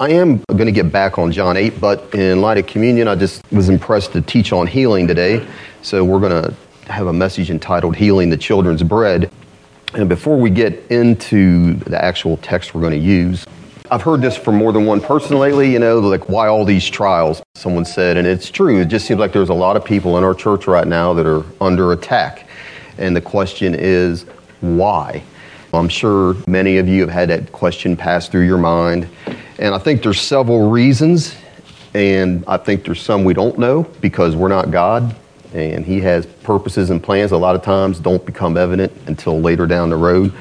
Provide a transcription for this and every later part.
I am going to get back on John 8, but in light of communion, I just was impressed to teach on healing today. So we're going to have a message entitled Healing the Children's Bread. And before we get into the actual text we're going to use, I've heard this from more than one person lately, you know, like why all these trials, someone said, and it's true. It just seems like there's a lot of people in our church right now that are under attack. And the question is, why? I'm sure many of you have had that question pass through your mind. And I think there's several reasons, and I think there's some we don't know because we're not God, and He has purposes and plans a lot of times don't become evident until later down the road.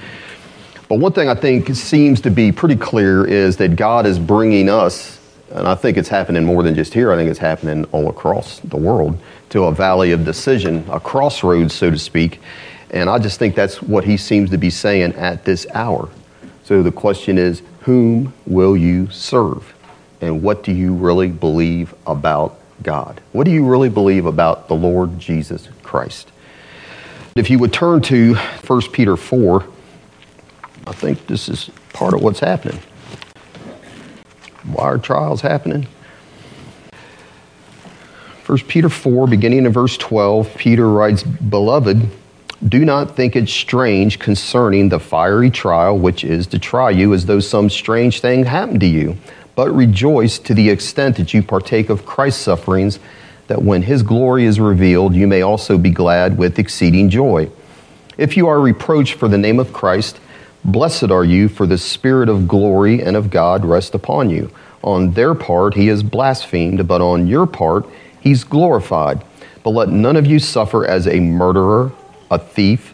But one thing I think seems to be pretty clear is that God is bringing us, and I think it's happening more than just here, I think it's happening all across the world, to a valley of decision, a crossroads, so to speak. And I just think that's what he seems to be saying at this hour. So the question is, whom will you serve? And what do you really believe about God? What do you really believe about the Lord Jesus Christ? If you would turn to 1 Peter 4, I think this is part of what's happening. Why are trials happening? 1 Peter 4, beginning in verse 12, Peter writes, Beloved, do not think it strange concerning the fiery trial which is to try you as though some strange thing happened to you, but rejoice to the extent that you partake of Christ's sufferings, that when his glory is revealed, you may also be glad with exceeding joy. If you are reproached for the name of Christ, Blessed are you, for the Spirit of glory and of God rest upon you. On their part he is blasphemed, but on your part he's glorified. But let none of you suffer as a murderer, a thief,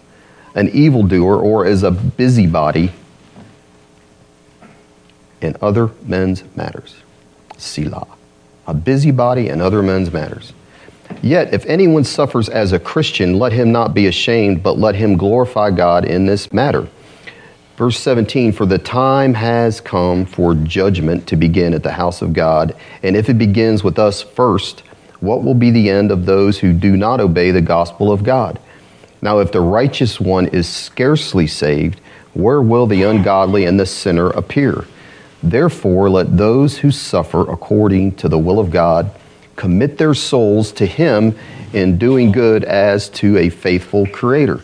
an evildoer, or as a busybody in other men's matters. Selah. A busybody in other men's matters. Yet, if anyone suffers as a Christian, let him not be ashamed, but let him glorify God in this matter. Verse 17 For the time has come for judgment to begin at the house of God, and if it begins with us first, what will be the end of those who do not obey the gospel of God? Now, if the righteous one is scarcely saved, where will the ungodly and the sinner appear? Therefore, let those who suffer according to the will of God commit their souls to Him in doing good as to a faithful Creator.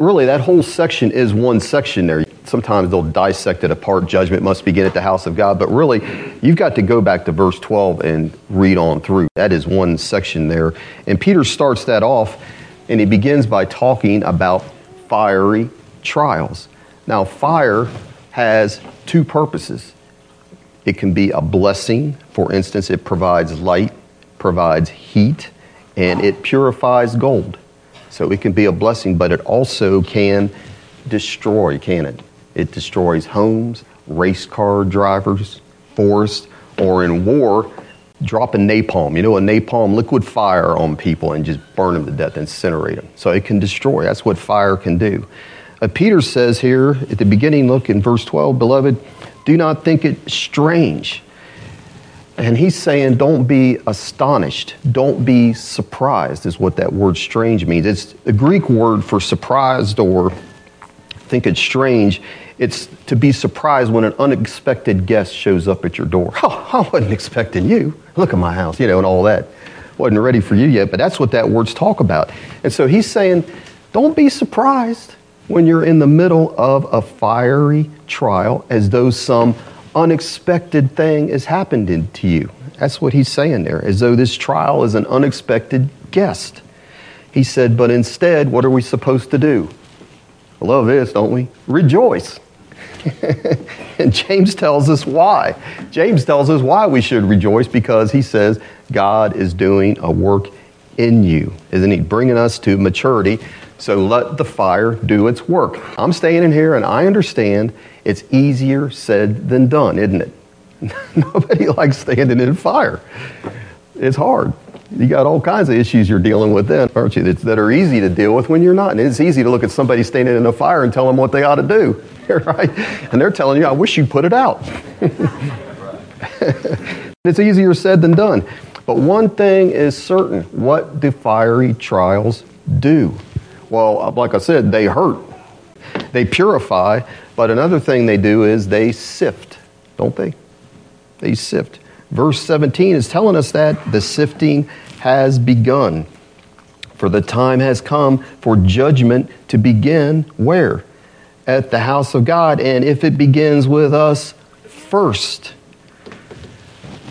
Really, that whole section is one section there sometimes they'll dissect it apart. Judgment must begin at the house of God. But really, you've got to go back to verse 12 and read on through. That is one section there. And Peter starts that off, and he begins by talking about fiery trials. Now, fire has two purposes it can be a blessing. For instance, it provides light, provides heat, and it purifies gold. So it can be a blessing, but it also can destroy, can it? It destroys homes, race car drivers, forests, or in war, dropping napalm. You know, a napalm liquid fire on people and just burn them to death, incinerate them. So it can destroy. That's what fire can do. Uh, Peter says here at the beginning, look in verse 12, beloved, do not think it strange. And he's saying, don't be astonished. Don't be surprised, is what that word strange means. It's the Greek word for surprised or think it's strange, it's to be surprised when an unexpected guest shows up at your door. Oh, I wasn't expecting you. Look at my house, you know, and all that. Wasn't ready for you yet, but that's what that word's talk about. And so he's saying, don't be surprised when you're in the middle of a fiery trial as though some unexpected thing has happened to you. That's what he's saying there, as though this trial is an unexpected guest. He said, but instead, what are we supposed to do? I love this, don't we? Rejoice. And James tells us why. James tells us why we should rejoice because he says God is doing a work in you. Isn't he bringing us to maturity? So let the fire do its work. I'm standing here and I understand it's easier said than done, isn't it? Nobody likes standing in fire. It's hard you got all kinds of issues you're dealing with then, aren't you, that, are easy to deal with when you're not. And it's easy to look at somebody standing in a fire and tell them what they ought to do, right? And they're telling you, I wish you'd put it out. it's easier said than done. But one thing is certain what do fiery trials do? Well, uh, like I said, they hurt, they purify, but another thing they do is they sift, don't they? They sift. Verse 17 is telling us that the sifting has begun. For the time has come for judgment to begin where? At the house of God. And if it begins with us first,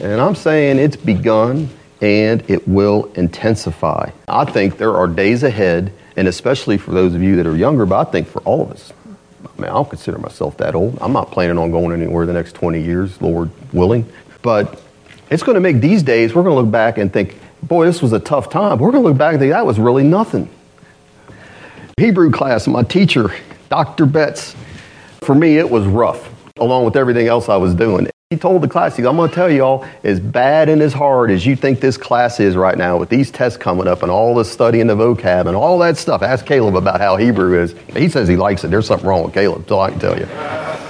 and I'm saying it's begun and it will intensify. I think there are days ahead, and especially for those of you that are younger, but I think for all of us. I mean, I don't consider myself that old. I'm not planning on going anywhere the next 20 years, Lord willing. But it's going to make these days, we're going to look back and think, boy, this was a tough time. We're going to look back and think that was really nothing. Hebrew class, my teacher, Dr. Betts, for me, it was rough, along with everything else I was doing. He told the class, he, I'm going to tell y'all, as bad and as hard as you think this class is right now, with these tests coming up and all the studying the vocab and all that stuff, ask Caleb about how Hebrew is. He says he likes it. There's something wrong with Caleb, so I can tell you.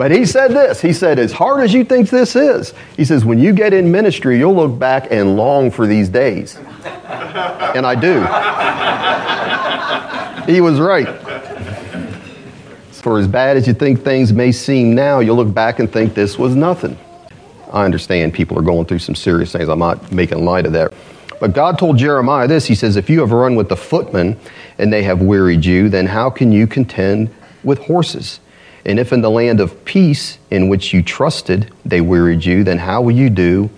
But he said this. He said, as hard as you think this is, he says, when you get in ministry, you'll look back and long for these days. And I do. he was right. For as bad as you think things may seem now, you'll look back and think this was nothing. I understand people are going through some serious things. I'm not making light of that. But God told Jeremiah this He says, If you have run with the footmen and they have wearied you, then how can you contend with horses? And if in the land of peace in which you trusted they wearied you, then how will you do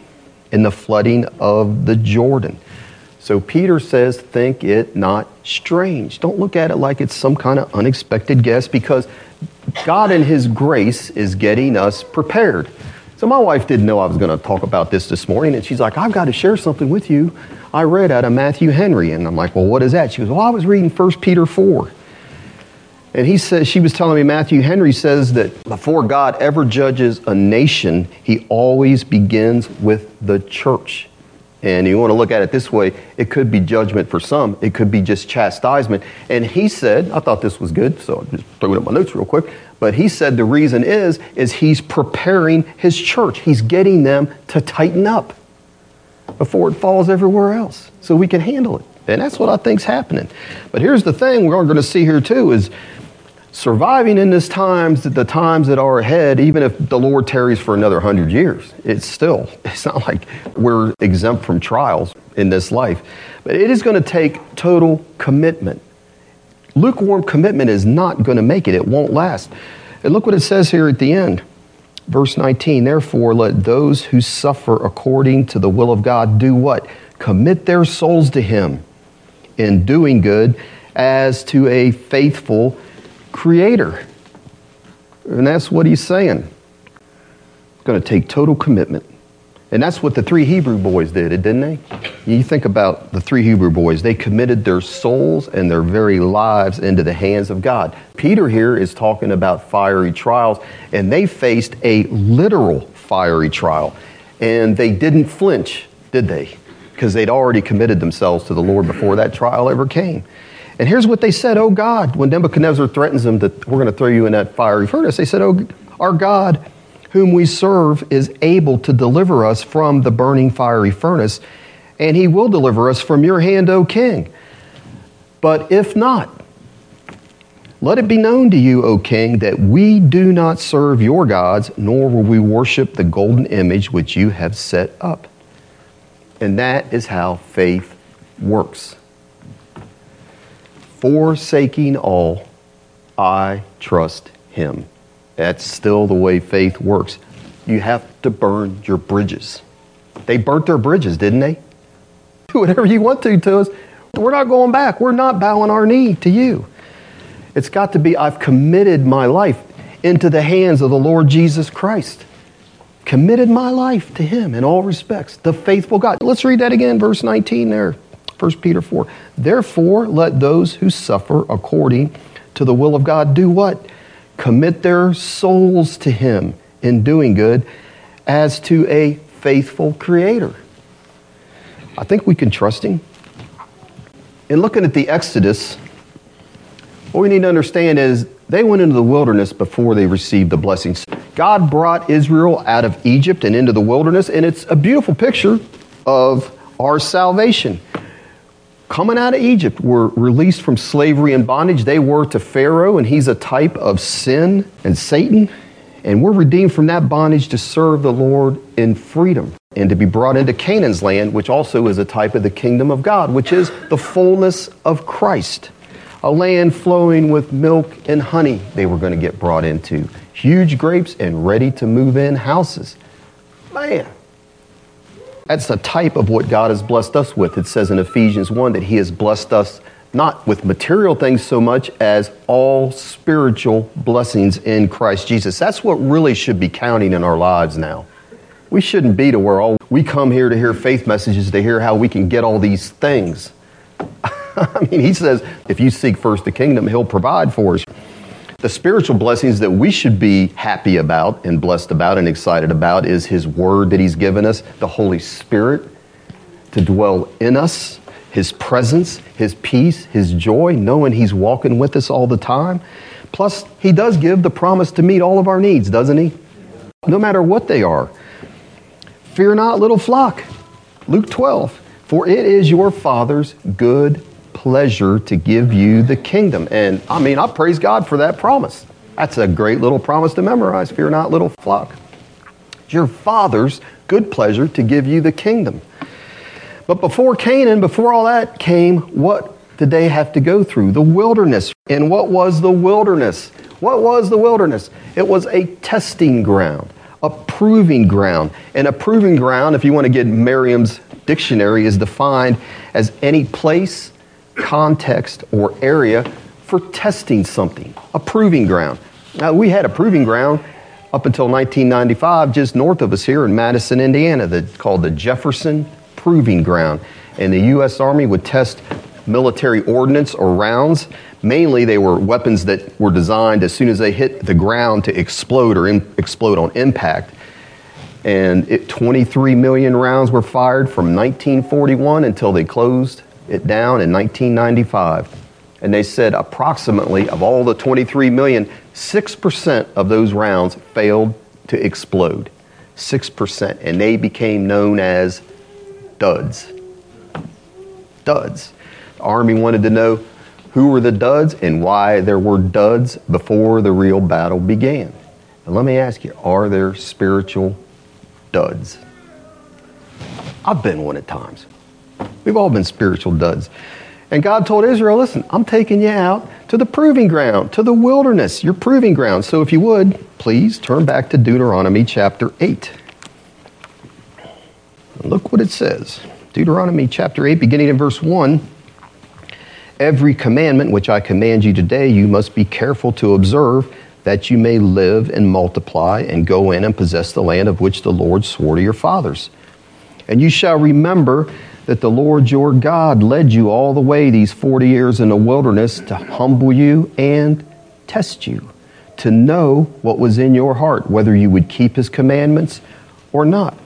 in the flooding of the Jordan? So Peter says, think it not strange. Don't look at it like it's some kind of unexpected guess because God in His grace is getting us prepared. So my wife didn't know I was going to talk about this this morning, and she's like, I've got to share something with you. I read out of Matthew Henry, and I'm like, well, what is that? She goes, well, I was reading 1 Peter 4. And he says, she was telling me, Matthew Henry says that before God ever judges a nation, he always begins with the church. And you want to look at it this way it could be judgment for some, it could be just chastisement. And he said, I thought this was good, so I'll just throw it up my notes real quick. But he said the reason is, is he's preparing his church. He's getting them to tighten up before it falls everywhere else so we can handle it. And that's what I think's happening. But here's the thing we're going to see here too is surviving in this times, the times that are ahead, even if the Lord tarries for another hundred years, it's still, it's not like we're exempt from trials in this life. But it is going to take total commitment. Lukewarm commitment is not going to make it, it won't last. And look what it says here at the end. Verse 19, therefore, let those who suffer according to the will of God do what? Commit their souls to Him in doing good as to a faithful creator. And that's what he's saying. It's going to take total commitment. And that's what the three Hebrew boys did, didn't they? You think about the three Hebrew boys. They committed their souls and their very lives into the hands of God. Peter here is talking about fiery trials, and they faced a literal fiery trial. And they didn't flinch, did they? Because they'd already committed themselves to the Lord before that trial ever came. And here's what they said, Oh God, when Nebuchadnezzar threatens them that we're going to throw you in that fiery furnace, they said, Oh, our God, whom we serve, is able to deliver us from the burning fiery furnace, and he will deliver us from your hand, O king. But if not, let it be known to you, O king, that we do not serve your gods, nor will we worship the golden image which you have set up. And that is how faith works forsaking all, I trust him. That's still the way faith works. You have to burn your bridges. They burnt their bridges, didn't they? Do whatever you want to to us. We're not going back. We're not bowing our knee to you. It's got to be, I've committed my life into the hands of the Lord Jesus Christ. Committed my life to Him in all respects, the faithful God. Let's read that again, verse 19 there. 1 Peter 4. Therefore, let those who suffer according to the will of God do what? Commit their souls to Him in doing good as to a faithful Creator. I think we can trust Him. In looking at the Exodus, what we need to understand is they went into the wilderness before they received the blessings. God brought Israel out of Egypt and into the wilderness, and it's a beautiful picture of our salvation coming out of Egypt were released from slavery and bondage. They were to Pharaoh, and he's a type of sin and Satan. And we're redeemed from that bondage to serve the Lord in freedom and to be brought into Canaan's land, which also is a type of the kingdom of God, which is the fullness of Christ. A land flowing with milk and honey, they were going to get brought into. Huge grapes and ready to move in houses. Man, that's a type of what God has blessed us with. It says in Ephesians 1 that He has blessed us not with material things so much as all spiritual blessings in Christ Jesus. That's what really should be counting in our lives now. We shouldn't be to where all we come here to hear faith messages to hear how we can get all these things. I mean, he says, if you seek first the kingdom, he'll provide for us. The spiritual blessings that we should be happy about and blessed about and excited about is his word that he's given us, the Holy Spirit to dwell in us his presence, His peace, His joy, knowing He's walking with us all the time. Plus, He does give the promise to meet all of our needs, doesn't He? No matter what they are. Fear not, little flock. Luke 12. For it is your Father's good pleasure to give you the kingdom. And I mean, I praise God for that promise. That's a great little promise to memorize. Fear not, little flock. It's your Father's good pleasure to give you the kingdom. But before Canaan, before all that came, what did they have to go through? The wilderness. And what was the wilderness? What was the wilderness? It was a testing ground, a proving ground. And a proving ground, if you want to get Merriam's dictionary, is defined as any place, context, or area for testing something. A proving ground. Now, we had a proving ground up until 1995 just north of us here in Madison, Indiana, that called the Jefferson proving ground. And the U.S. Army would test military ordnance or rounds. Mainly, they were weapons that were designed as soon as they hit the ground to explode or in, explode on impact. And it, 23 million rounds were fired from 1941 until they closed it down in 1995. And they said approximately of all the 23 million, 6% of those rounds failed to explode. 6%. And they became known as duds. Duds. The Army wanted to know who were the duds and why there were duds before the real battle began. And let me ask you, are there spiritual duds? I've been one at times. We've all been spiritual duds. And God told Israel, listen, I'm taking you out to the proving ground, to the wilderness, your proving ground. So if you would, please turn back to Deuteronomy chapter 8. Look what it says Deuteronomy chapter 8, beginning in verse 1. Every commandment which I command you today, you must be careful to observe, that you may live and multiply and go in and possess the land of which the Lord swore to your fathers. And you shall remember that the Lord your God led you all the way these 40 years in the wilderness to humble you and test you, to know what was in your heart, whether you would keep his commandments or not.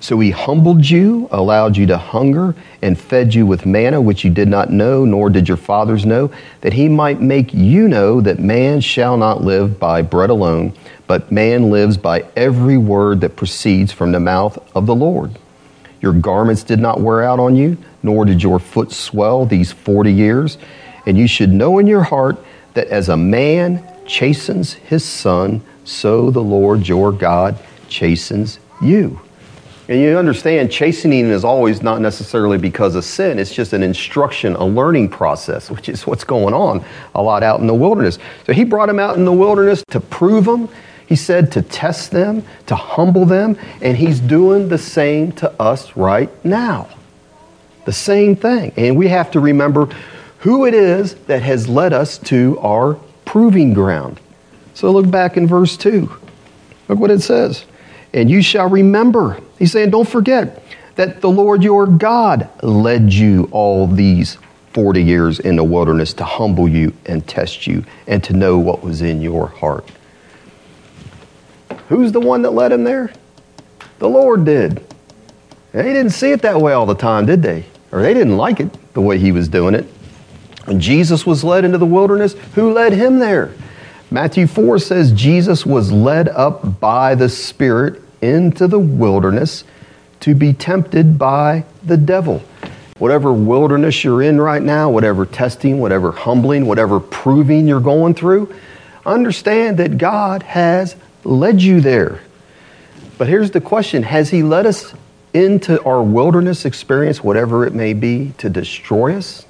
So he humbled you, allowed you to hunger, and fed you with manna, which you did not know, nor did your fathers know, that he might make you know that man shall not live by bread alone, but man lives by every word that proceeds from the mouth of the Lord. Your garments did not wear out on you, nor did your foot swell these forty years. And you should know in your heart that as a man chastens his son, so the Lord your God chastens you. And you understand, chastening is always not necessarily because of sin. It's just an instruction, a learning process, which is what's going on a lot out in the wilderness. So he brought them out in the wilderness to prove them. He said to test them, to humble them, and he's doing the same to us right now. The same thing. And we have to remember who it is that has led us to our proving ground. So look back in verse 2. Look what it says. And you shall remember He's saying, don't forget that the Lord your God led you all these 40 years in the wilderness to humble you and test you and to know what was in your heart. Who's the one that led him there? The Lord did. They didn't see it that way all the time, did they? Or they didn't like it the way he was doing it. When Jesus was led into the wilderness, who led him there? Matthew 4 says Jesus was led up by the Spirit into the wilderness to be tempted by the devil. Whatever wilderness you're in right now, whatever testing, whatever humbling, whatever proving you're going through, understand that God has led you there. But here's the question Has He led us into our wilderness experience, whatever it may be, to destroy us?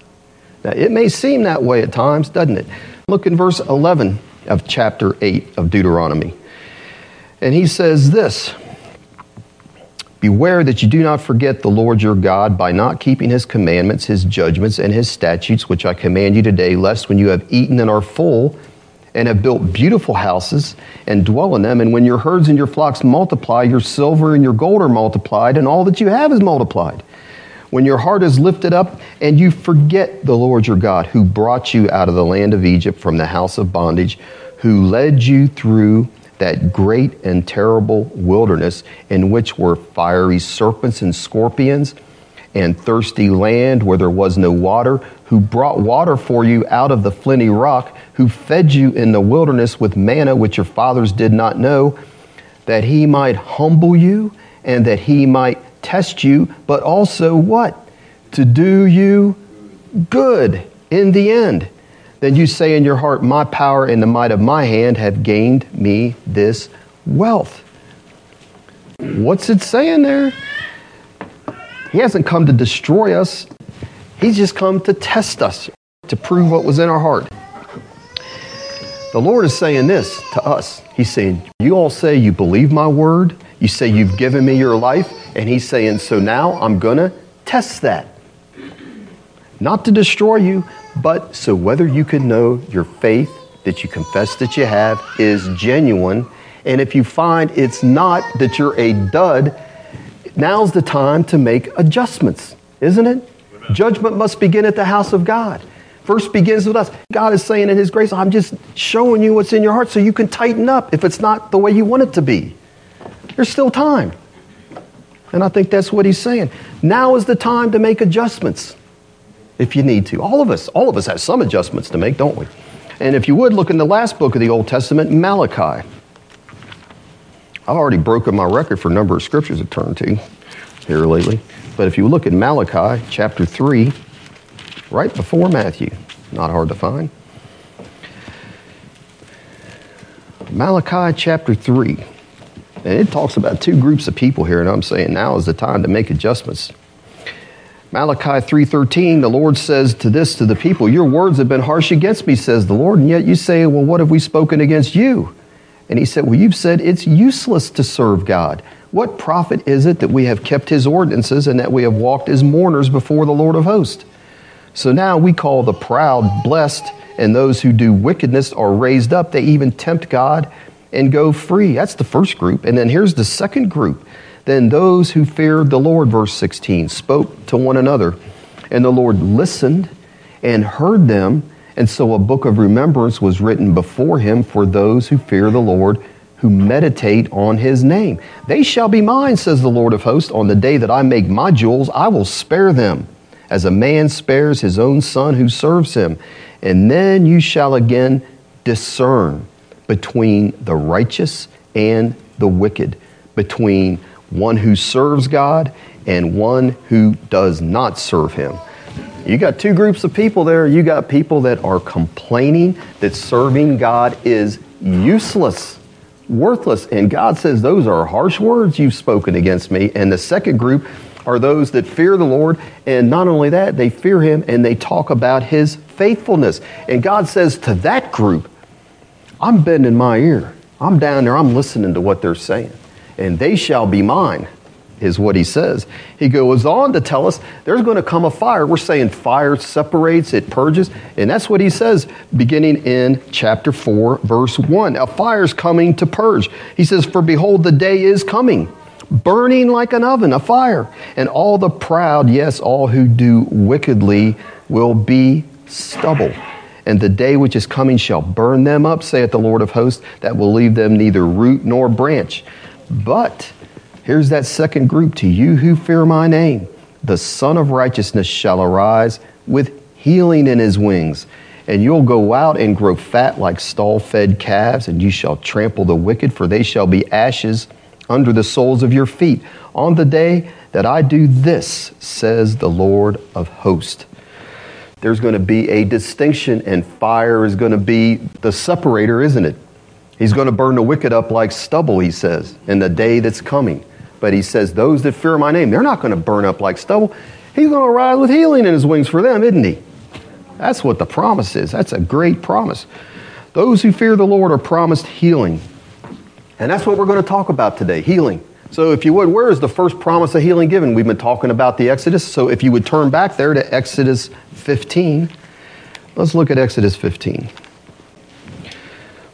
Now, it may seem that way at times, doesn't it? Look in verse 11 of chapter 8 of Deuteronomy. And he says this Beware that you do not forget the Lord your God by not keeping his commandments, his judgments, and his statutes, which I command you today, lest when you have eaten and are full, and have built beautiful houses and dwell in them, and when your herds and your flocks multiply, your silver and your gold are multiplied, and all that you have is multiplied. When your heart is lifted up and you forget the Lord your God, who brought you out of the land of Egypt from the house of bondage, who led you through that great and terrible wilderness in which were fiery serpents and scorpions and thirsty land where there was no water, who brought water for you out of the flinty rock, who fed you in the wilderness with manna which your fathers did not know, that he might humble you and that he might test you, but also what? To do you good in the end. Then you say in your heart, My power and the might of my hand have gained me this wealth. What's it saying there? He hasn't come to destroy us, He's just come to test us, to prove what was in our heart. The Lord is saying this to us. He's saying, You all say you believe my word, you say you've given me your life, and He's saying, So now I'm going to test that. Not to destroy you, but so whether you can know your faith that you confess that you have is genuine, and if you find it's not, that you're a dud, now's the time to make adjustments, isn't it? Amen. Judgment must begin at the house of God. First begins with us. God is saying in His grace, I'm just showing you what's in your heart so you can tighten up if it's not the way you want it to be. There's still time. And I think that's what He's saying. Now is the time to make adjustments if you need to. All of us, all of us have some adjustments to make, don't we? And if you would look in the last book of the Old Testament, Malachi. I've already broken my record for number of scriptures to turn to here lately. But if you look at Malachi chapter 3, right before Matthew, not hard to find. Malachi chapter 3. And it talks about two groups of people here, and I'm saying now is the time to make adjustments. Malachi 3:13 the Lord says to this to the people your words have been harsh against me says the Lord and yet you say well what have we spoken against you and he said well you've said it's useless to serve God. What profit is it that we have kept his ordinances and that we have walked as mourners before the Lord of hosts? So now we call the proud blessed and those who do wickedness are raised up. They even tempt God and go free. That's the first group. And then here's the second group. Then those who feared the Lord, verse 16, spoke to one another, and the Lord listened and heard them. And so a book of remembrance was written before him for those who fear the Lord, who meditate on his name. They shall be mine, says the Lord of hosts. On the day that I make my jewels, I will spare them, as a man spares his own son who serves him. And then you shall again discern between the righteous and the wicked, between one who serves God and one who does not serve Him. You got two groups of people there. You got people that are complaining that serving God is useless, worthless. And God says, Those are harsh words you've spoken against me. And the second group are those that fear the Lord. And not only that, they fear Him and they talk about His faithfulness. And God says to that group, I'm bending my ear. I'm down there, I'm listening to what they're saying and they shall be mine, is what he says. He goes on to tell us there's going to come a fire. We're saying fire separates, it purges, and that's what he says beginning in chapter 4, verse 1. A fire's coming to purge. He says, For behold, the day is coming. Burning like an oven, a fire. And all the proud, yes, all who do wickedly, will be stubble and the day which is coming shall burn them up, saith the Lord of hosts, that will leave them neither root nor branch. But here's that second group to you who fear my name. The Sun of Righteousness shall arise with healing in his wings. And you'll go out and grow fat like stall fed calves, and you shall trample the wicked, for they shall be ashes under the soles of your feet. On the day that I do this, says the Lord of hosts. There's going to be a distinction, and fire is going to be the separator, isn't it? He's going to burn the wicked up like stubble, he says, in the day that's coming. But he says, Those that fear my name, they're not going to burn up like stubble. He's going to rise with healing in his wings for them, isn't he? That's what the promise is. That's a great promise. Those who fear the Lord are promised healing. And that's what we're going to talk about today healing. So, if you would, where is the first promise of healing given? We've been talking about the Exodus. So, if you would turn back there to Exodus 15, let's look at Exodus 15.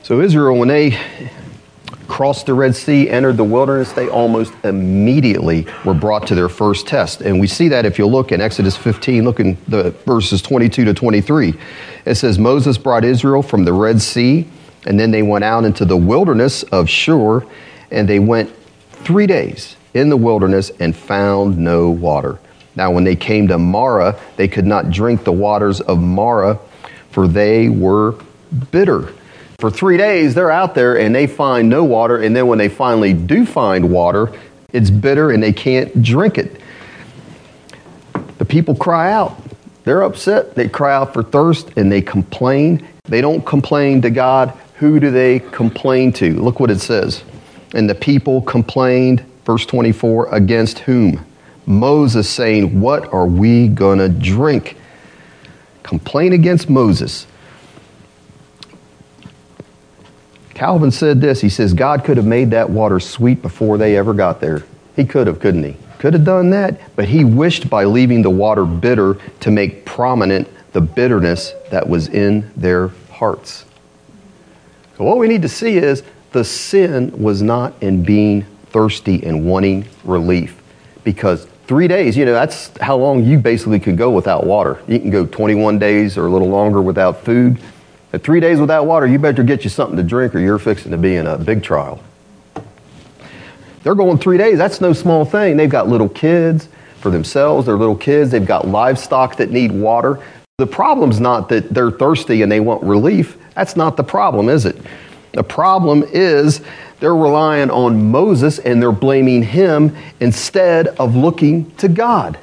So, Israel, when they crossed the Red Sea, entered the wilderness, they almost immediately were brought to their first test. And we see that if you look in Exodus 15, look in the verses 22 to 23. It says, Moses brought Israel from the Red Sea, and then they went out into the wilderness of Shur, and they went three days in the wilderness and found no water. Now, when they came to Marah, they could not drink the waters of Marah, for they were bitter. For three days, they're out there and they find no water, and then when they finally do find water, it's bitter and they can't drink it. The people cry out. They're upset. They cry out for thirst and they complain. They don't complain to God. Who do they complain to? Look what it says. And the people complained, verse 24, against whom? Moses, saying, What are we going to drink? Complain against Moses. Calvin said this. He says, God could have made that water sweet before they ever got there. He could have, couldn't he? Could have done that, but he wished by leaving the water bitter to make prominent the bitterness that was in their hearts. So, what we need to see is the sin was not in being thirsty and wanting relief. Because three days, you know, that's how long you basically could go without water. You can go 21 days or a little longer without food. At three days without water, you better get you something to drink or you're fixing to be in a big trial. They're going three days. That's no small thing. They've got little kids for themselves, they're little kids. They've got livestock that need water. The problem's not that they're thirsty and they want relief. That's not the problem, is it? The problem is they're relying on Moses and they're blaming him instead of looking to God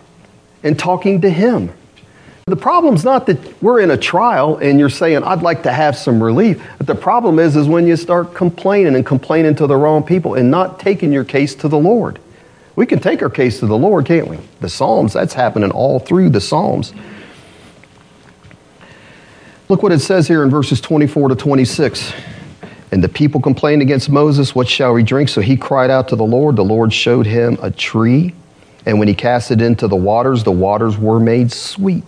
and talking to him. The problem's not that we're in a trial and you're saying, I'd like to have some relief. But the problem is, is when you start complaining and complaining to the wrong people and not taking your case to the Lord. We can take our case to the Lord, can't we? The Psalms, that's happening all through the Psalms. Look what it says here in verses 24 to 26. And the people complained against Moses, What shall we drink? So he cried out to the Lord. The Lord showed him a tree. And when he cast it into the waters, the waters were made sweet.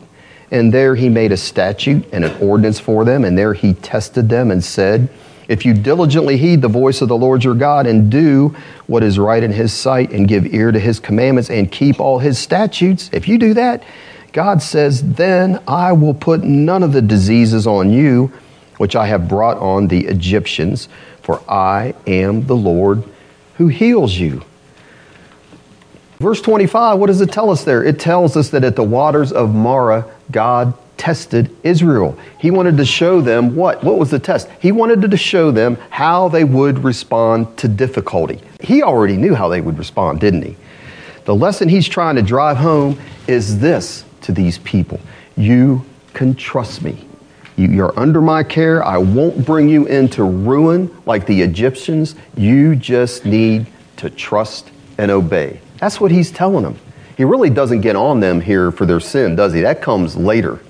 And there he made a statute and an ordinance for them. And there he tested them and said, If you diligently heed the voice of the Lord your God and do what is right in his sight and give ear to his commandments and keep all his statutes, if you do that, God says, Then I will put none of the diseases on you which I have brought on the Egyptians, for I am the Lord who heals you. Verse 25, what does it tell us there? It tells us that at the waters of Marah, God tested Israel. He wanted to show them what? What was the test? He wanted to show them how they would respond to difficulty. He already knew how they would respond, didn't he? The lesson he's trying to drive home is this to these people You can trust me. You're under my care. I won't bring you into ruin like the Egyptians. You just need to trust and obey. That's what he's telling them. He really doesn't get on them here for their sin, does he? That comes later.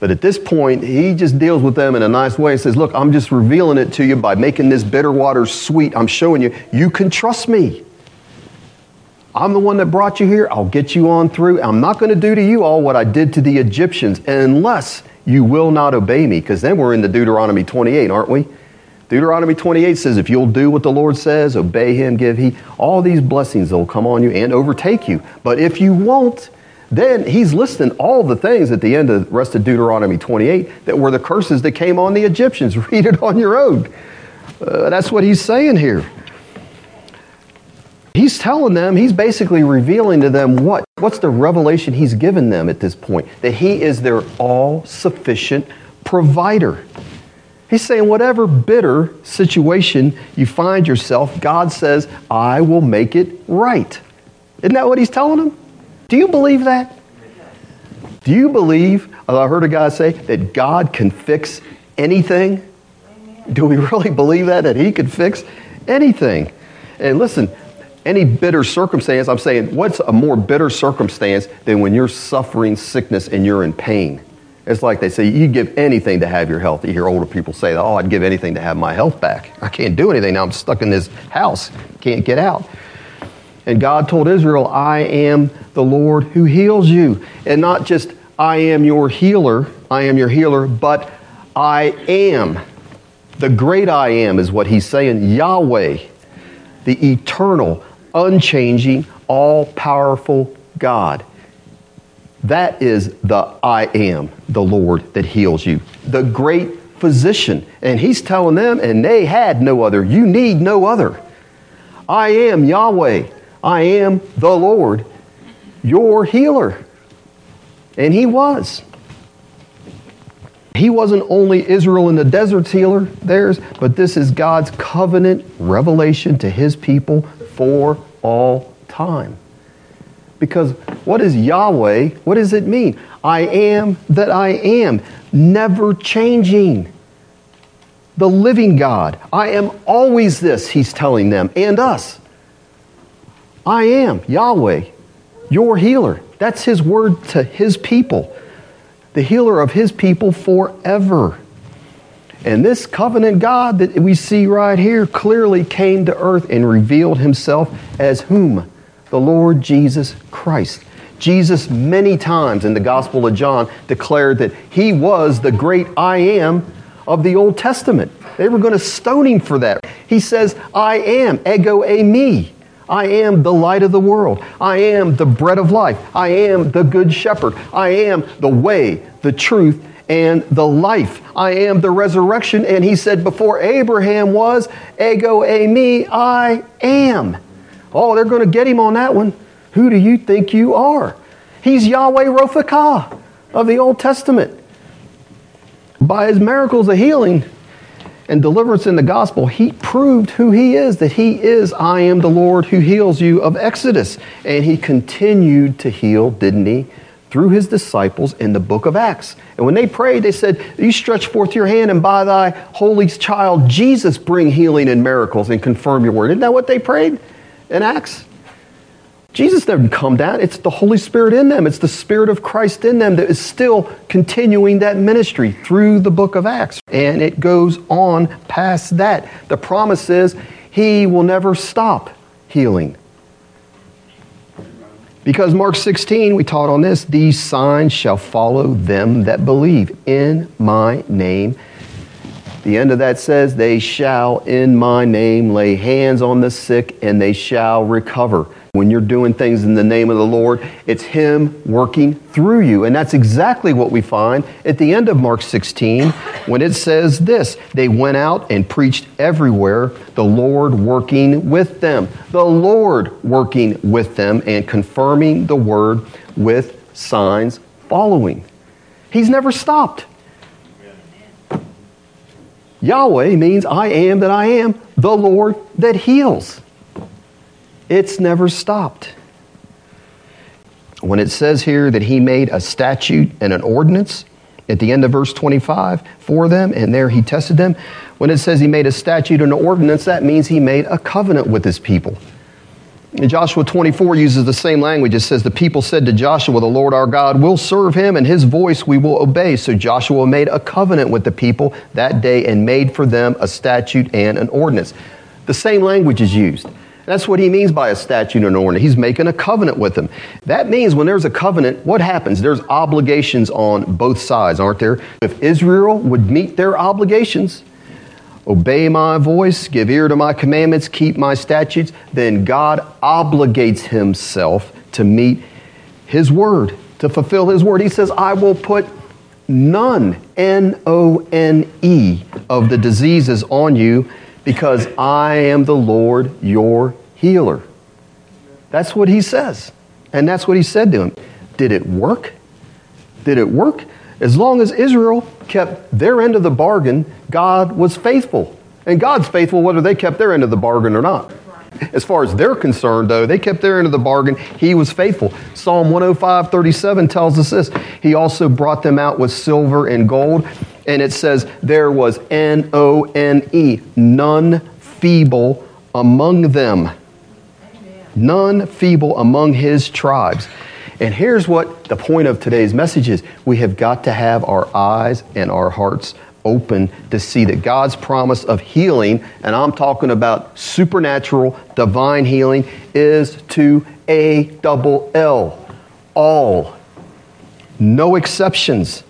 But at this point, he just deals with them in a nice way and says, Look, I'm just revealing it to you by making this bitter water sweet. I'm showing you, you can trust me. I'm the one that brought you here. I'll get you on through. I'm not going to do to you all what I did to the Egyptians unless you will not obey me. Because then we're in the Deuteronomy 28, aren't we? Deuteronomy 28 says, if you'll do what the Lord says, obey Him, give He, all these blessings will come on you and overtake you. But if you won't, then He's listing all the things at the end of the rest of Deuteronomy 28 that were the curses that came on the Egyptians. Read it on your own. Uh, that's what He's saying here. He's telling them, he's basically revealing to them what? What's the revelation he's given them at this point? That he is their all sufficient provider. He's saying, whatever bitter situation you find yourself, God says, I will make it right. Isn't that what he's telling them? Do you believe that? Do you believe, I heard a guy say, that God can fix anything? Do we really believe that? That He could fix anything? And listen, any bitter circumstance, I'm saying, what's a more bitter circumstance than when you're suffering sickness and you're in pain? It's like they say, you'd give anything to have your health. You hear older people say, oh, I'd give anything to have my health back. I can't do anything now. I'm stuck in this house, can't get out. And God told Israel, I am the Lord who heals you. And not just, I am your healer, I am your healer, but I am. The great I am is what he's saying. Yahweh, the eternal, unchanging, all powerful God. That is the I am, the Lord that heals you, the great physician. And he's telling them, and they had no other. You need no other. I am Yahweh. I am the Lord, your healer. And he was. He wasn't only Israel in the desert's healer, theirs, but this is God's covenant revelation to his people for all time. Because what is Yahweh? What does it mean? I am that I am, never changing. The living God. I am always this, he's telling them, and us. I am Yahweh, your healer. That's his word to his people, the healer of his people forever. And this covenant God that we see right here clearly came to earth and revealed himself as whom? The Lord Jesus Christ. Jesus, many times in the Gospel of John, declared that he was the great I am of the Old Testament. They were going to stone him for that. He says, I am, ego eimi. I am the light of the world. I am the bread of life. I am the good shepherd. I am the way, the truth, and the life. I am the resurrection. And he said, Before Abraham was, ego eimi, I am. Oh, they're going to get him on that one. Who do you think you are? He's Yahweh Rophakah of the Old Testament. By his miracles of healing, and deliverance in the gospel, he proved who he is, that he is, I am the Lord who heals you of Exodus. And he continued to heal, didn't he? Through his disciples in the book of Acts. And when they prayed, they said, You stretch forth your hand, and by thy holy child Jesus bring healing and miracles and confirm your word. Isn't that what they prayed in Acts? Jesus didn't come down. It's the Holy Spirit in them. It's the Spirit of Christ in them that is still continuing that ministry through the book of Acts. And it goes on past that. The promise is He will never stop healing. Because Mark 16, we taught on this, these signs shall follow them that believe in my name. The end of that says, They shall in my name lay hands on the sick and they shall recover. When you're doing things in the name of the Lord, it's Him working through you. And that's exactly what we find at the end of Mark 16 when it says this They went out and preached everywhere, the Lord working with them. The Lord working with them and confirming the word with signs following. He's never stopped. Yahweh means I am that I am, the Lord that heals. It's never stopped. When it says here that he made a statute and an ordinance at the end of verse 25 for them, and there he tested them, when it says he made a statute and an ordinance, that means he made a covenant with his people. Joshua 24 uses the same language. It says, The people said to Joshua, The Lord our God will serve him, and his voice we will obey. So Joshua made a covenant with the people that day and made for them a statute and an ordinance. The same language is used. That's what he means by a statute and an ordinance. He's making a covenant with them. That means when there's a covenant, what happens? There's obligations on both sides, aren't there? If Israel would meet their obligations, obey my voice, give ear to my commandments, keep my statutes, then God obligates himself to meet his word, to fulfill his word. He says, I will put none, N O N E, of the diseases on you because I am the Lord your healer. That's what he says. And that's what he said to him. Did it work? Did it work? As long as Israel kept their end of the bargain, God was faithful. And God's faithful whether they kept their end of the bargain or not. As far as they're concerned, though, they kept their end of the bargain. He was faithful. Psalm 105, 37 tells us this. He also brought them out with silver and gold And it says, There was N O N E, none feeble among them. None feeble among his tribes. And here's what the point of today's message is we have got to have our eyes and our hearts open to see that God's promise of healing, and I'm talking about supernatural, divine healing, is to A double L. All. No exceptions.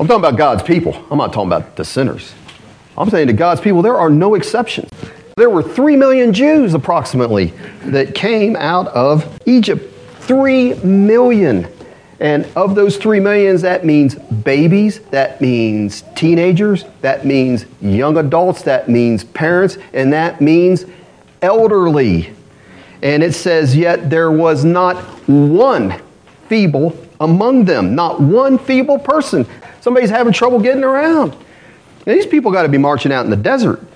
I'm talking about God's people. I'm not talking about the sinners. I'm saying to God's people, there are no exceptions. There were three million Jews approximately that came out of Egypt. Three million. And of those three millions, that means babies, that means teenagers, that means young adults, that means parents, and that means elderly. And it says, Yet there was not one feeble among them, not one feeble person. Somebody's having trouble getting around. Now, these people got to be marching out in the desert.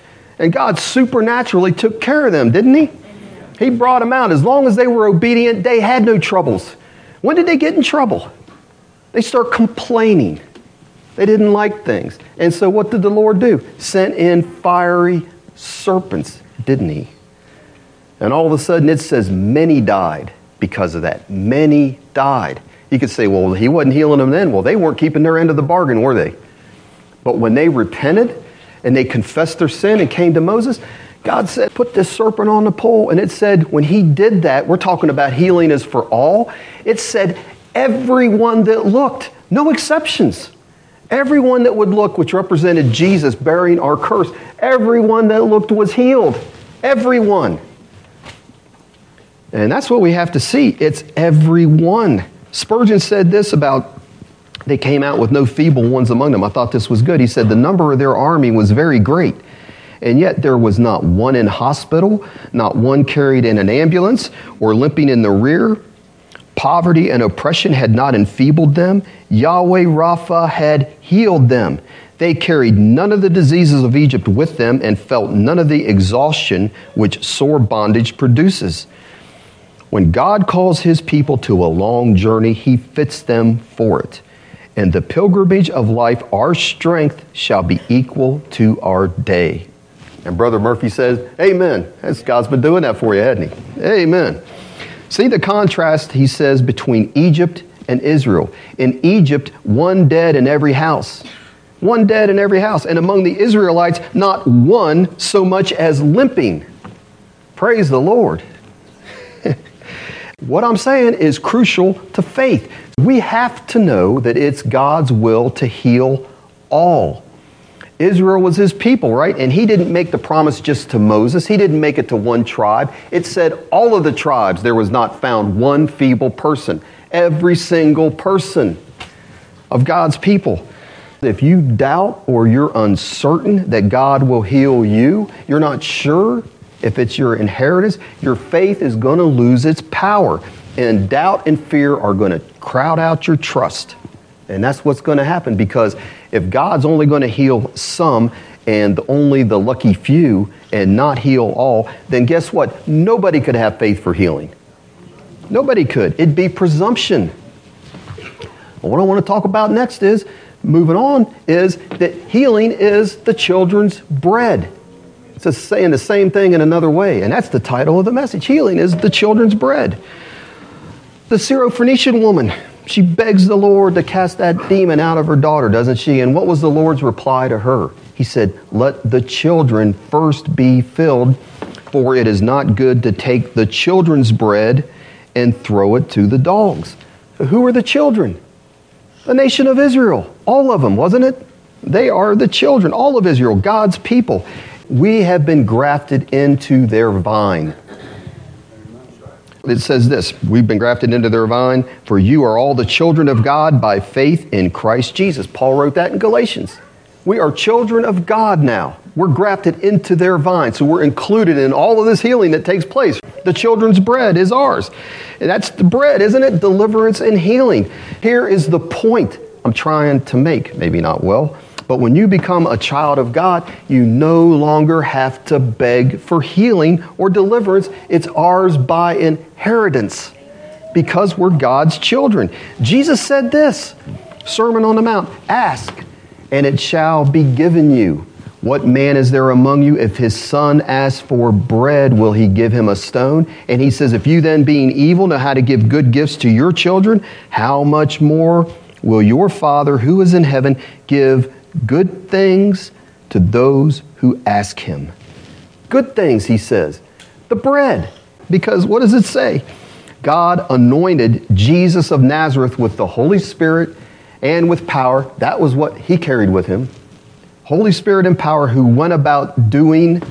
And God supernaturally took care of them, didn't He? He brought them out. As long as they were obedient, they had no troubles. When did they get in trouble? They start complaining. They didn't like things. And so what did the Lord do? Sent in fiery serpents, didn't He? And all of a sudden it says many died because of that. Many died. You could say, well, He wasn't healing them then. Well, they weren't keeping their end of the bargain, were they? But when they repented, and they confessed their sin and came to Moses, God said, Put this serpent on the pole. And it said, when he did that, we're talking about healing is for all. It said, everyone that looked, no exceptions. Everyone that would look, which represented Jesus bearing our curse, everyone that looked was healed. Everyone. And that's what we have to see. It's everyone. Spurgeon said this about they came out with no feeble ones among them. I thought this was good. He said the number of their army was very great, and yet there was not one in hospital, not one carried in an ambulance or limping in the rear. Poverty and oppression had not enfeebled them. Yahweh Rapha had healed them. They carried none of the diseases of Egypt with them and felt none of the exhaustion which sore bondage produces. When God calls his people to a long journey, he fits them for it and the pilgrimage of life, our strength shall be equal to our day. And Brother Murphy says, Amen. That's, God's been doing that for you, hasn't he? Amen. See the contrast, he says, between Egypt and Israel. In Egypt, one dead in every house. One dead in every house. And among the Israelites, not one so much as limping. Praise the Lord. what I'm saying is crucial to faith. We have to know that it's God's will to heal all. Israel was his people, right? And he didn't make the promise just to Moses. He didn't make it to one tribe. It said all of the tribes, there was not found one feeble person. Every single person of God's people. If you doubt or you're uncertain that God will heal you, you're not sure if it's your inheritance, your faith is going to lose its power. And doubt and fear are going to crowd out your trust. And that's what's going to happen because if God's only going to heal some and only the lucky few and not heal all, then guess what? Nobody could have faith for healing. Nobody could. It'd be presumption. What I want to talk about next is, moving on, is that healing is the children's bread. It's saying the same thing in another way, and that's the title of the message. Healing is the children's bread. The Syrophoenician woman, she begs the Lord to cast that demon out of her daughter, doesn't she? And what was the Lord's reply to her? He said, Let the children first be filled, for it is not good to take the children's bread and throw it to the dogs. Who are the children? The nation of Israel. All of them, wasn't it? They are the children, all of Israel, God's people. We have been grafted into their vine. It says this We've been grafted into their vine, for you are all the children of God by faith in Christ Jesus. Paul wrote that in Galatians. We are children of God now. We're grafted into their vine, so we're included in all of this healing that takes place. The children's bread is ours. And that's the bread, isn't it? Deliverance and healing. Here is the point I'm trying to make. Maybe not well. But when you become a child of God, you no longer have to beg for healing or deliverance. It's ours by inheritance because we're God's children. Jesus said this Sermon on the Mount. Ask, and it shall be given you. What man is there among you? If his son asks for bread, will he give him a stone? And he says, If you then, being evil, know how to give good gifts to your children, how much more will your Father who is in heaven give good things to those who ask him? Good things, he says. The bread. Because what does it say? God anointed Jesus of Nazareth with the Holy Spirit and with power. That was what he carried with him. Holy Spirit and power who went about doing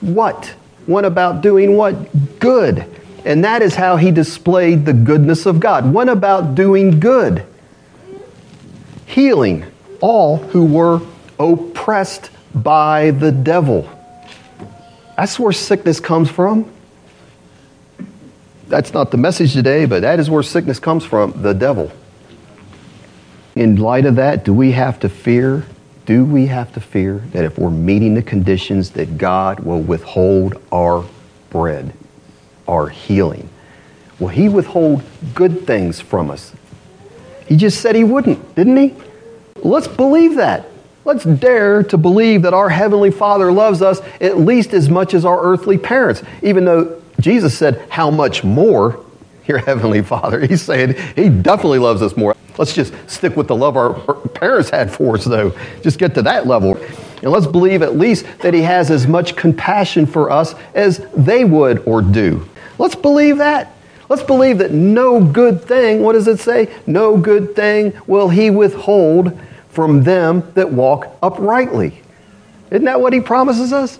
what? Went about doing what? Good. And that is how he displayed the goodness of God. Went about doing good. Healing all who were oppressed by the devil. That's where sickness comes from that's not the message today, but that is where sickness comes from the devil. In light of that, do we have to fear? Do we have to fear that if we're meeting the conditions that God will withhold our bread, our healing? Will He withhold good things from us? He just said He wouldn't, didn't He? Let's believe that. Let's dare to believe that our Heavenly Father loves us at least as much as our earthly parents, even though Jesus said, How much more your Heavenly Father? He's saying He definitely loves us more. Let's just stick with the love our parents had for us, though. Just get to that level. And let's believe at least that He has as much compassion for us as they would or do. Let's believe that. Let's believe that no good thing, what does it say? No good thing will He withhold from them that walk uprightly. Isn't that what He promises us?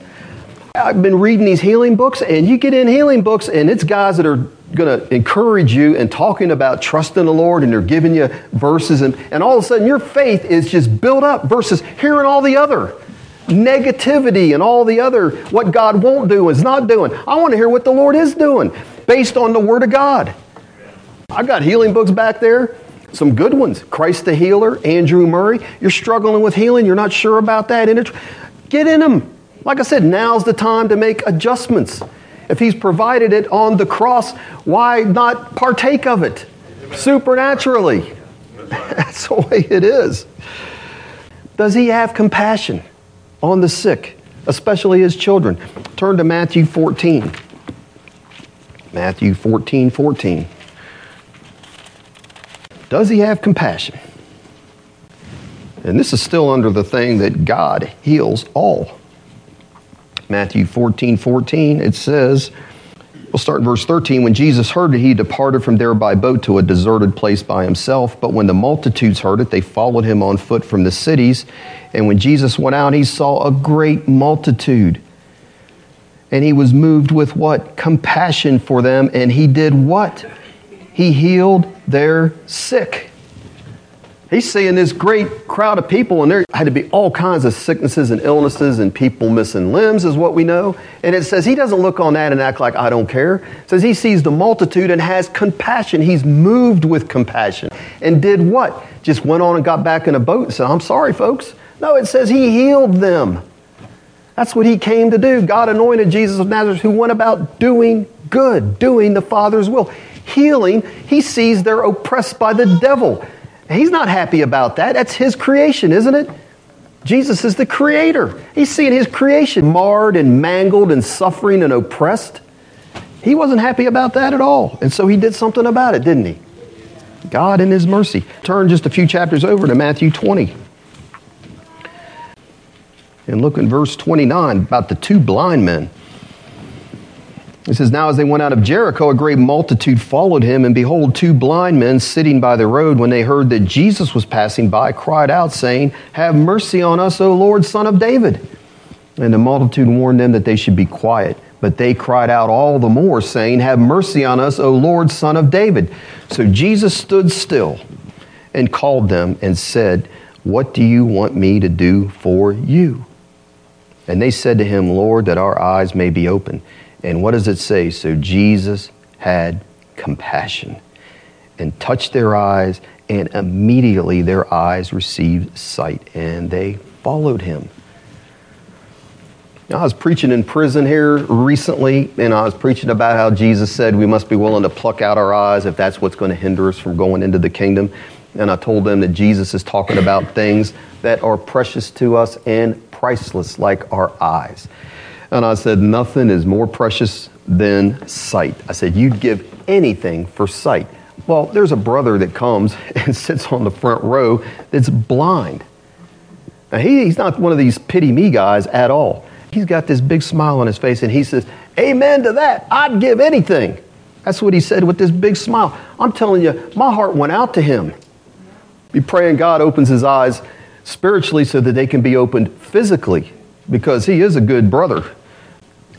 I've been reading these healing books, and you get in healing books, and it's guys that are going to encourage you and talking about trusting the Lord, and they're giving you verses, and, and all of a sudden your faith is just built up versus hearing all the other negativity and all the other what God won't do is not doing. I want to hear what the Lord is doing based on the Word of God. I've got healing books back there, some good ones. Christ the Healer, Andrew Murray. You're struggling with healing, you're not sure about that. Get in them. Like I said, now's the time to make adjustments. If He's provided it on the cross, why not partake of it supernaturally? That's the way it is. Does He have compassion on the sick, especially His children? Turn to Matthew 14. Matthew 14 14. Does He have compassion? And this is still under the thing that God heals all. Matthew 14 14, it says, We'll start in verse 13. When Jesus heard it, he departed from there by boat to a deserted place by himself. But when the multitudes heard it, they followed him on foot from the cities. And when Jesus went out, he saw a great multitude. And he was moved with what? Compassion for them. And he did what? He healed their sick. He's seeing this great crowd of people, and there had to be all kinds of sicknesses and illnesses and people missing limbs, is what we know. And it says he doesn't look on that and act like I don't care. It says he sees the multitude and has compassion. He's moved with compassion. And did what? Just went on and got back in a boat and said, I'm sorry, folks. No, it says he healed them. That's what he came to do. God anointed Jesus of Nazareth, who went about doing good, doing the Father's will. Healing, he sees they're oppressed by the devil. He's not happy about that. That's his creation, isn't it? Jesus is the creator. He's seeing his creation marred and mangled and suffering and oppressed. He wasn't happy about that at all. And so he did something about it, didn't he? God in his mercy. Turn just a few chapters over to Matthew 20. And look in verse 29 about the two blind men. It says, Now as they went out of Jericho, a great multitude followed him, and behold, two blind men sitting by the road, when they heard that Jesus was passing by, cried out, saying, Have mercy on us, O Lord, son of David. And the multitude warned them that they should be quiet. But they cried out all the more, saying, Have mercy on us, O Lord, son of David. So Jesus stood still and called them and said, What do you want me to do for you? And they said to him, Lord, that our eyes may be open. And what does it say? So Jesus had compassion and touched their eyes, and immediately their eyes received sight, and they followed him. Now, I was preaching in prison here recently, and I was preaching about how Jesus said we must be willing to pluck out our eyes if that's what's going to hinder us from going into the kingdom. and I told them that Jesus is talking about things that are precious to us and priceless, like our eyes. And I said, Nothing is more precious than sight. I said, You'd give anything for sight. Well, there's a brother that comes and sits on the front row that's blind. Now, he, he's not one of these pity me guys at all. He's got this big smile on his face and he says, Amen to that. I'd give anything. That's what he said with this big smile. I'm telling you, my heart went out to him. Be praying God opens his eyes spiritually so that they can be opened physically because he is a good brother.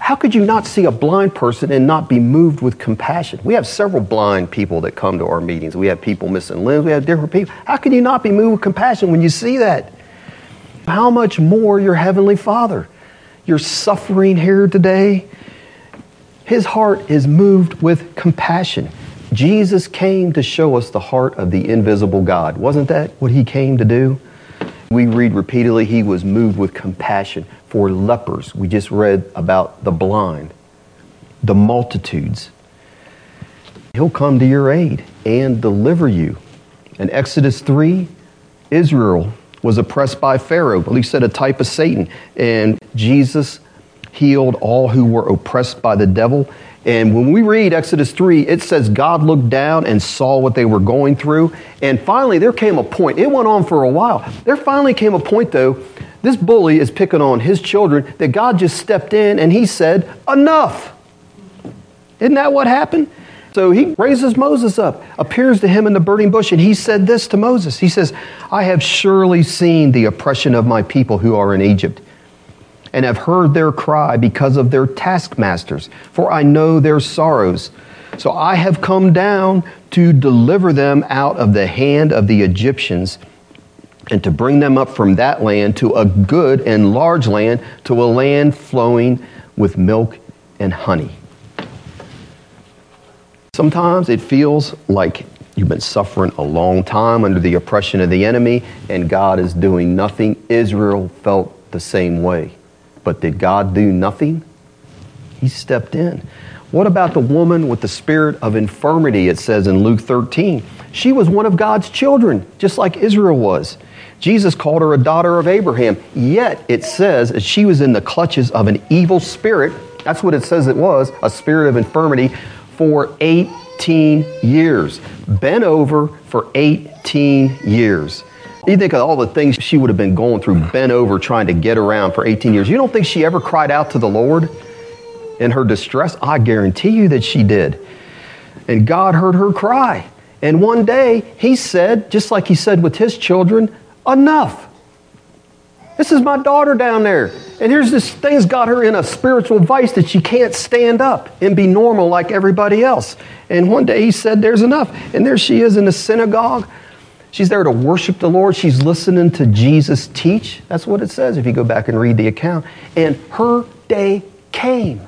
How could you not see a blind person and not be moved with compassion? We have several blind people that come to our meetings. We have people missing limbs. We have different people. How can you not be moved with compassion when you see that? How much more your Heavenly Father? You're suffering here today. His heart is moved with compassion. Jesus came to show us the heart of the invisible God. Wasn't that what he came to do? We read repeatedly he was moved with compassion for lepers. We just read about the blind, the multitudes. He'll come to your aid and deliver you. In Exodus 3, Israel was oppressed by Pharaoh, at least said a type of Satan, and Jesus healed all who were oppressed by the devil. And when we read Exodus 3, it says God looked down and saw what they were going through. And finally, there came a point. It went on for a while. There finally came a point, though, this bully is picking on his children, that God just stepped in and he said, Enough. Isn't that what happened? So he raises Moses up, appears to him in the burning bush, and he said this to Moses. He says, I have surely seen the oppression of my people who are in Egypt and have heard their cry because of their taskmasters, for I know their sorrows. So I have come down to deliver them out of the hand of the Egyptians and to bring them up from that land to a good and large land, to a land flowing with milk and honey. Sometimes it feels like you've been suffering a long time under the oppression of the enemy and God is doing nothing. Israel felt the same way. But did God do nothing? He stepped in. What about the woman with the spirit of infirmity, it says in Luke 13? She was one of God's children, just like Israel was. Jesus called her a daughter of Abraham. Yet it says that she was in the clutches of an evil spirit. That's what it says it was a spirit of infirmity for 18 years. Bent over for 18 years. You think of all the things she would have been going through, bent over trying to get around for 18 years. You don't think she ever cried out to the Lord in her distress? I guarantee you that she did. And God heard her cry. And one day, He said, just like He said with His children, enough. This is my daughter down there. And here's this thing's got her in a spiritual vice that she can't stand up and be normal like everybody else. And one day he said, There's enough. And there she is in the synagogue She's there to worship the Lord. She's listening to Jesus teach. That's what it says if you go back and read the account. And her day came.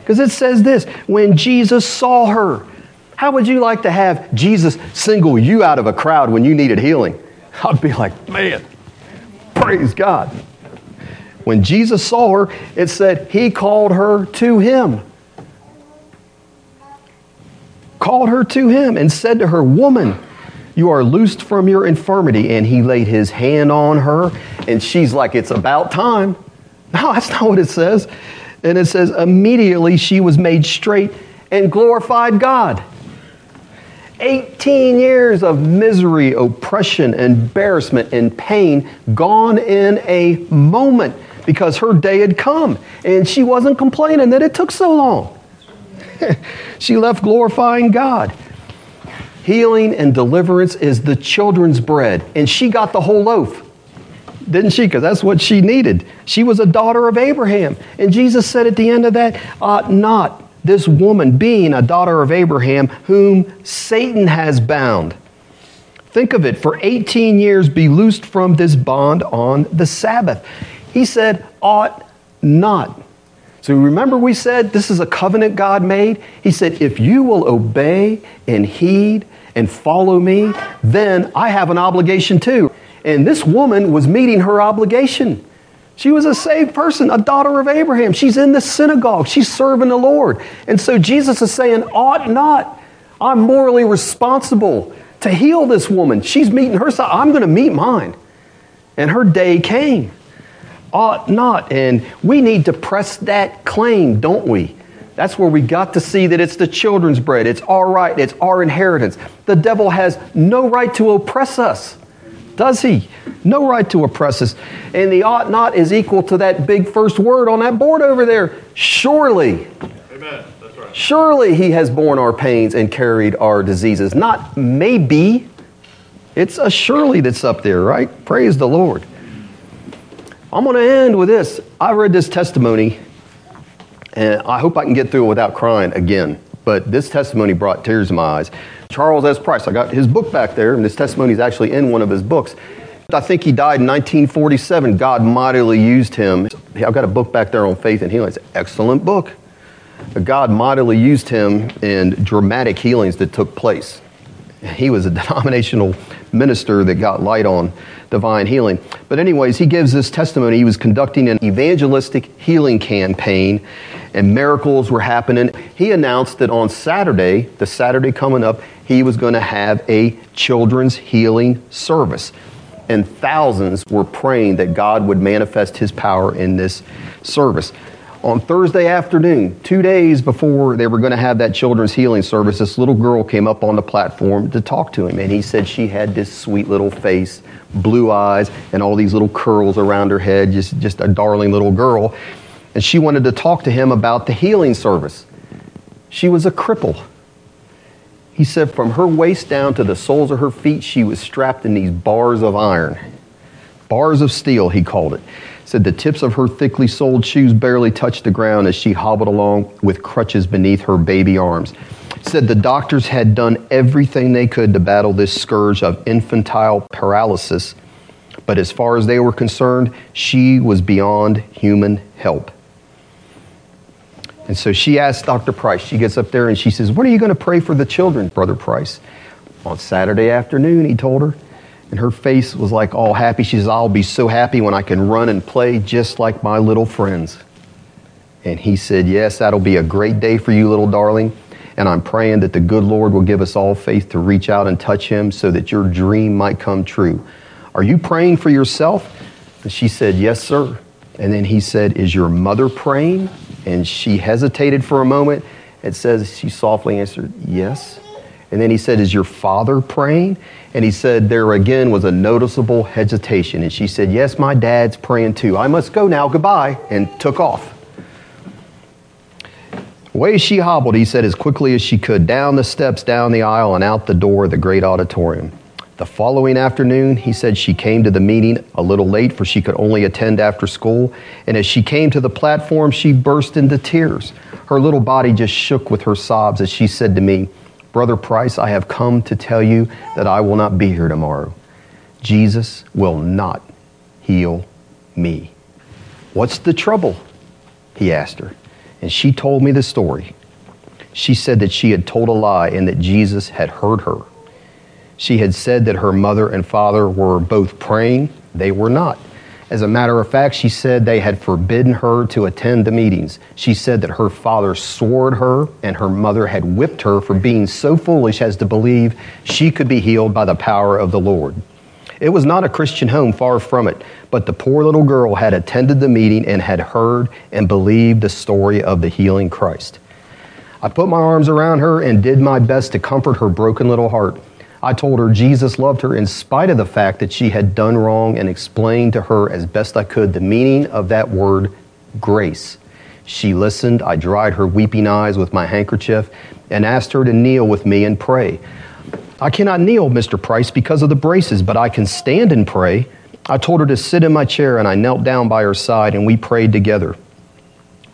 Because it says this when Jesus saw her, how would you like to have Jesus single you out of a crowd when you needed healing? I'd be like, man, praise God. When Jesus saw her, it said he called her to him. Called her to him and said to her, Woman, you are loosed from your infirmity. And he laid his hand on her, and she's like, It's about time. No, that's not what it says. And it says, Immediately she was made straight and glorified God. 18 years of misery, oppression, embarrassment, and pain gone in a moment because her day had come. And she wasn't complaining that it took so long. she left glorifying God. Healing and deliverance is the children's bread. And she got the whole loaf, didn't she? Because that's what she needed. She was a daughter of Abraham. And Jesus said at the end of that, ought not this woman, being a daughter of Abraham, whom Satan has bound. Think of it, for 18 years be loosed from this bond on the Sabbath. He said, ought not. So remember, we said this is a covenant God made? He said, if you will obey and heed and follow me, then I have an obligation too. And this woman was meeting her obligation. She was a saved person, a daughter of Abraham. She's in the synagogue, she's serving the Lord. And so Jesus is saying, ought not. I'm morally responsible to heal this woman. She's meeting her side. I'm going to meet mine. And her day came. Ought not. And we need to press that claim, don't we? That's where we got to see that it's the children's bread. It's our right. It's our inheritance. The devil has no right to oppress us, does he? No right to oppress us. And the ought not is equal to that big first word on that board over there. Surely. Amen. That's right. Surely he has borne our pains and carried our diseases. Not maybe. It's a surely that's up there, right? Praise the Lord. I'm going to end with this. I read this testimony and I hope I can get through it without crying again. But this testimony brought tears to my eyes. Charles S. Price, I got his book back there, and this testimony is actually in one of his books. I think he died in 1947. God mightily used him. I've got a book back there on faith and healing. It's an excellent book. God mightily used him in dramatic healings that took place. He was a denominational minister that got light on divine healing. But, anyways, he gives this testimony. He was conducting an evangelistic healing campaign, and miracles were happening. He announced that on Saturday, the Saturday coming up, he was going to have a children's healing service. And thousands were praying that God would manifest his power in this service on Thursday afternoon, two days before they were going to have that children's healing service, this little girl came up on the platform to talk to him. And he said she had this sweet little face, blue eyes, and all these little curls around her head, just, just a darling little girl. And she wanted to talk to him about the healing service. She was a cripple. He said from her waist down to the soles of her feet, she was strapped in these bars of iron. Bars of steel, he called it said the tips of her thickly soled shoes barely touched the ground as she hobbled along with crutches beneath her baby arms. Said the doctors had done everything they could to battle this scourge of infantile paralysis, but as far as they were concerned, she was beyond human help. And so she asked Dr. Price, she gets up there and she says, When are you going to pray for the children, Brother Price? On Saturday afternoon, he told her. And her face was like all happy. She says, I'll be so happy when I can run and play just like my little friends. And he said, Yes, that'll be a great day for you, little darling. And I'm praying that the good Lord will give us all faith to reach out and touch him so that your dream might come true. Are you praying for yourself? And she said, Yes, sir. And then he said, Is your mother praying? And she hesitated for a moment. It says she softly answered, Yes. And then he said, Is your father praying? And he said, There again was a noticeable hesitation. And she said, Yes, my dad's praying too. I must go now. Goodbye. And took off. Away she hobbled, he said, as quickly as she could, down the steps, down the aisle, and out the door of the great auditorium. The following afternoon, he said she came to the meeting a little late, for she could only attend after school. And as she came to the platform, she burst into tears. Her little body just shook with her sobs as she said to me, Brother Price, I have come to tell you that I will not be here tomorrow. Jesus will not heal me. What's the trouble? He asked her. And she told me the story. She said that she had told a lie and that Jesus had heard her. She had said that her mother and father were both praying. They were not. As a matter of fact, she said they had forbidden her to attend the meetings. She said that her father swore her and her mother had whipped her for being so foolish as to believe she could be healed by the power of the Lord. It was not a Christian home, far from it, but the poor little girl had attended the meeting and had heard and believed the story of the healing Christ. I put my arms around her and did my best to comfort her broken little heart. I told her Jesus loved her in spite of the fact that she had done wrong and explained to her as best I could the meaning of that word, grace. She listened. I dried her weeping eyes with my handkerchief and asked her to kneel with me and pray. I cannot kneel, Mr. Price, because of the braces, but I can stand and pray. I told her to sit in my chair and I knelt down by her side and we prayed together.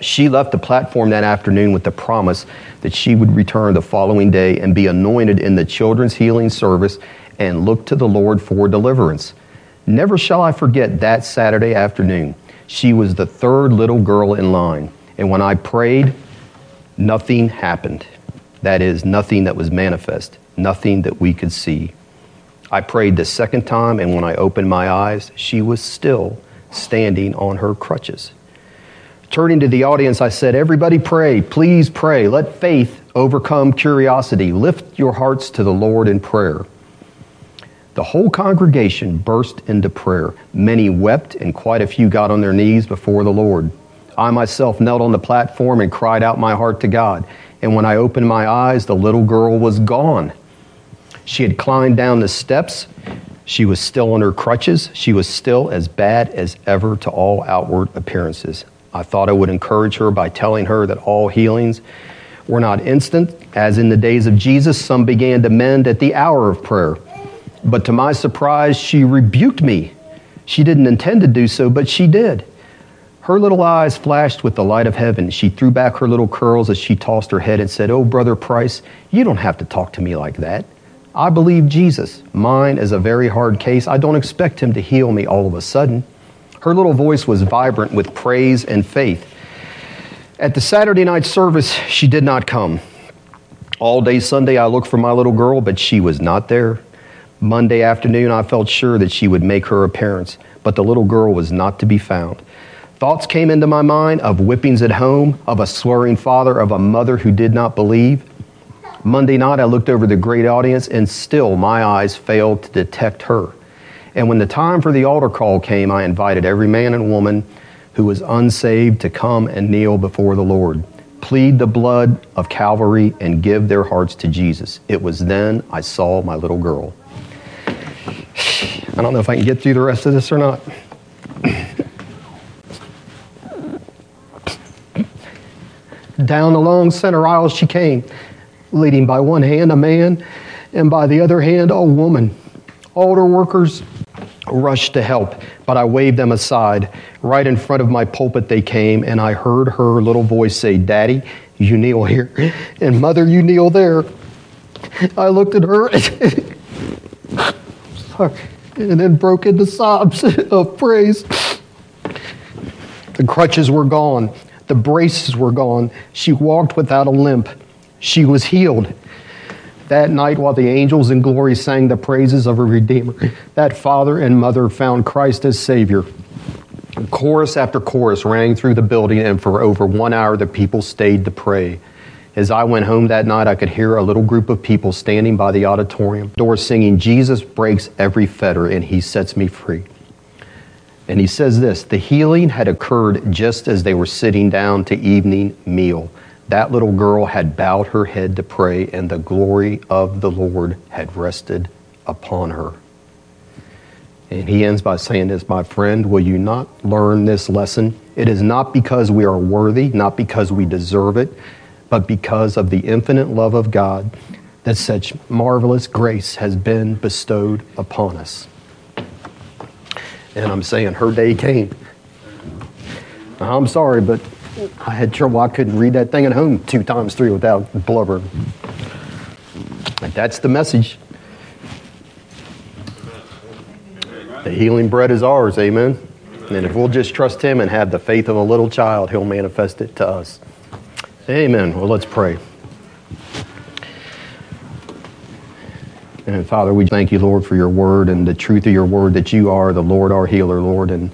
She left the platform that afternoon with the promise that she would return the following day and be anointed in the children's healing service and look to the Lord for deliverance. Never shall I forget that Saturday afternoon. She was the third little girl in line. And when I prayed, nothing happened. That is, nothing that was manifest, nothing that we could see. I prayed the second time, and when I opened my eyes, she was still standing on her crutches. Turning to the audience, I said, Everybody pray. Please pray. Let faith overcome curiosity. Lift your hearts to the Lord in prayer. The whole congregation burst into prayer. Many wept, and quite a few got on their knees before the Lord. I myself knelt on the platform and cried out my heart to God. And when I opened my eyes, the little girl was gone. She had climbed down the steps. She was still on her crutches. She was still as bad as ever to all outward appearances. I thought I would encourage her by telling her that all healings were not instant. As in the days of Jesus, some began to mend at the hour of prayer. But to my surprise, she rebuked me. She didn't intend to do so, but she did. Her little eyes flashed with the light of heaven. She threw back her little curls as she tossed her head and said, Oh, Brother Price, you don't have to talk to me like that. I believe Jesus. Mine is a very hard case. I don't expect him to heal me all of a sudden. Her little voice was vibrant with praise and faith. At the Saturday night service, she did not come. All day Sunday, I looked for my little girl, but she was not there. Monday afternoon, I felt sure that she would make her appearance, but the little girl was not to be found. Thoughts came into my mind of whippings at home, of a swearing father, of a mother who did not believe. Monday night, I looked over the great audience, and still my eyes failed to detect her. And when the time for the altar call came, I invited every man and woman who was unsaved to come and kneel before the Lord, plead the blood of Calvary, and give their hearts to Jesus. It was then I saw my little girl. I don't know if I can get through the rest of this or not. Down the long center aisle she came, leading by one hand a man and by the other hand a woman. Altar workers rushed to help, but I waved them aside. Right in front of my pulpit they came, and I heard her little voice say, Daddy, you kneel here, and Mother, you kneel there. I looked at her and then broke into sobs of praise. The crutches were gone, the braces were gone. She walked without a limp. She was healed that night while the angels in glory sang the praises of a Redeemer, that father and mother found Christ as Savior. Chorus after chorus rang through the building, and for over one hour the people stayed to pray. As I went home that night, I could hear a little group of people standing by the auditorium door singing, Jesus breaks every fetter and he sets me free. And he says this the healing had occurred just as they were sitting down to evening meal that little girl had bowed her head to pray, and the glory of the Lord had rested upon her. And he ends by saying this, my friend, will you not learn this lesson? It is not because we are worthy, not because we deserve it, but because of the infinite love of God that such marvelous grace has been bestowed upon us. And I'm saying her day came. I'm sorry, but I had trouble. I couldn't read that thing at home two times three without blubbering. But that's the message. The healing bread is ours, amen. And if we'll just trust Him and have the faith of a little child, He'll manifest it to us. Amen. Well, let's pray. And Father, we thank you, Lord, for your word and the truth of your word that you are the Lord, our healer, Lord. And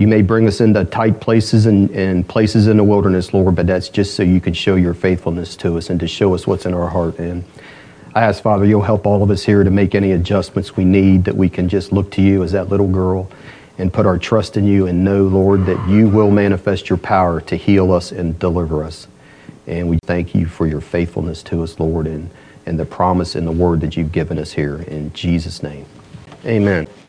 you may bring us into tight places and, and places in the wilderness, Lord, but that's just so you can show your faithfulness to us and to show us what's in our heart. And I ask, Father, you'll help all of us here to make any adjustments we need, that we can just look to you as that little girl and put our trust in you and know, Lord, that you will manifest your power to heal us and deliver us. And we thank you for your faithfulness to us, Lord, and, and the promise and the word that you've given us here. In Jesus' name, amen.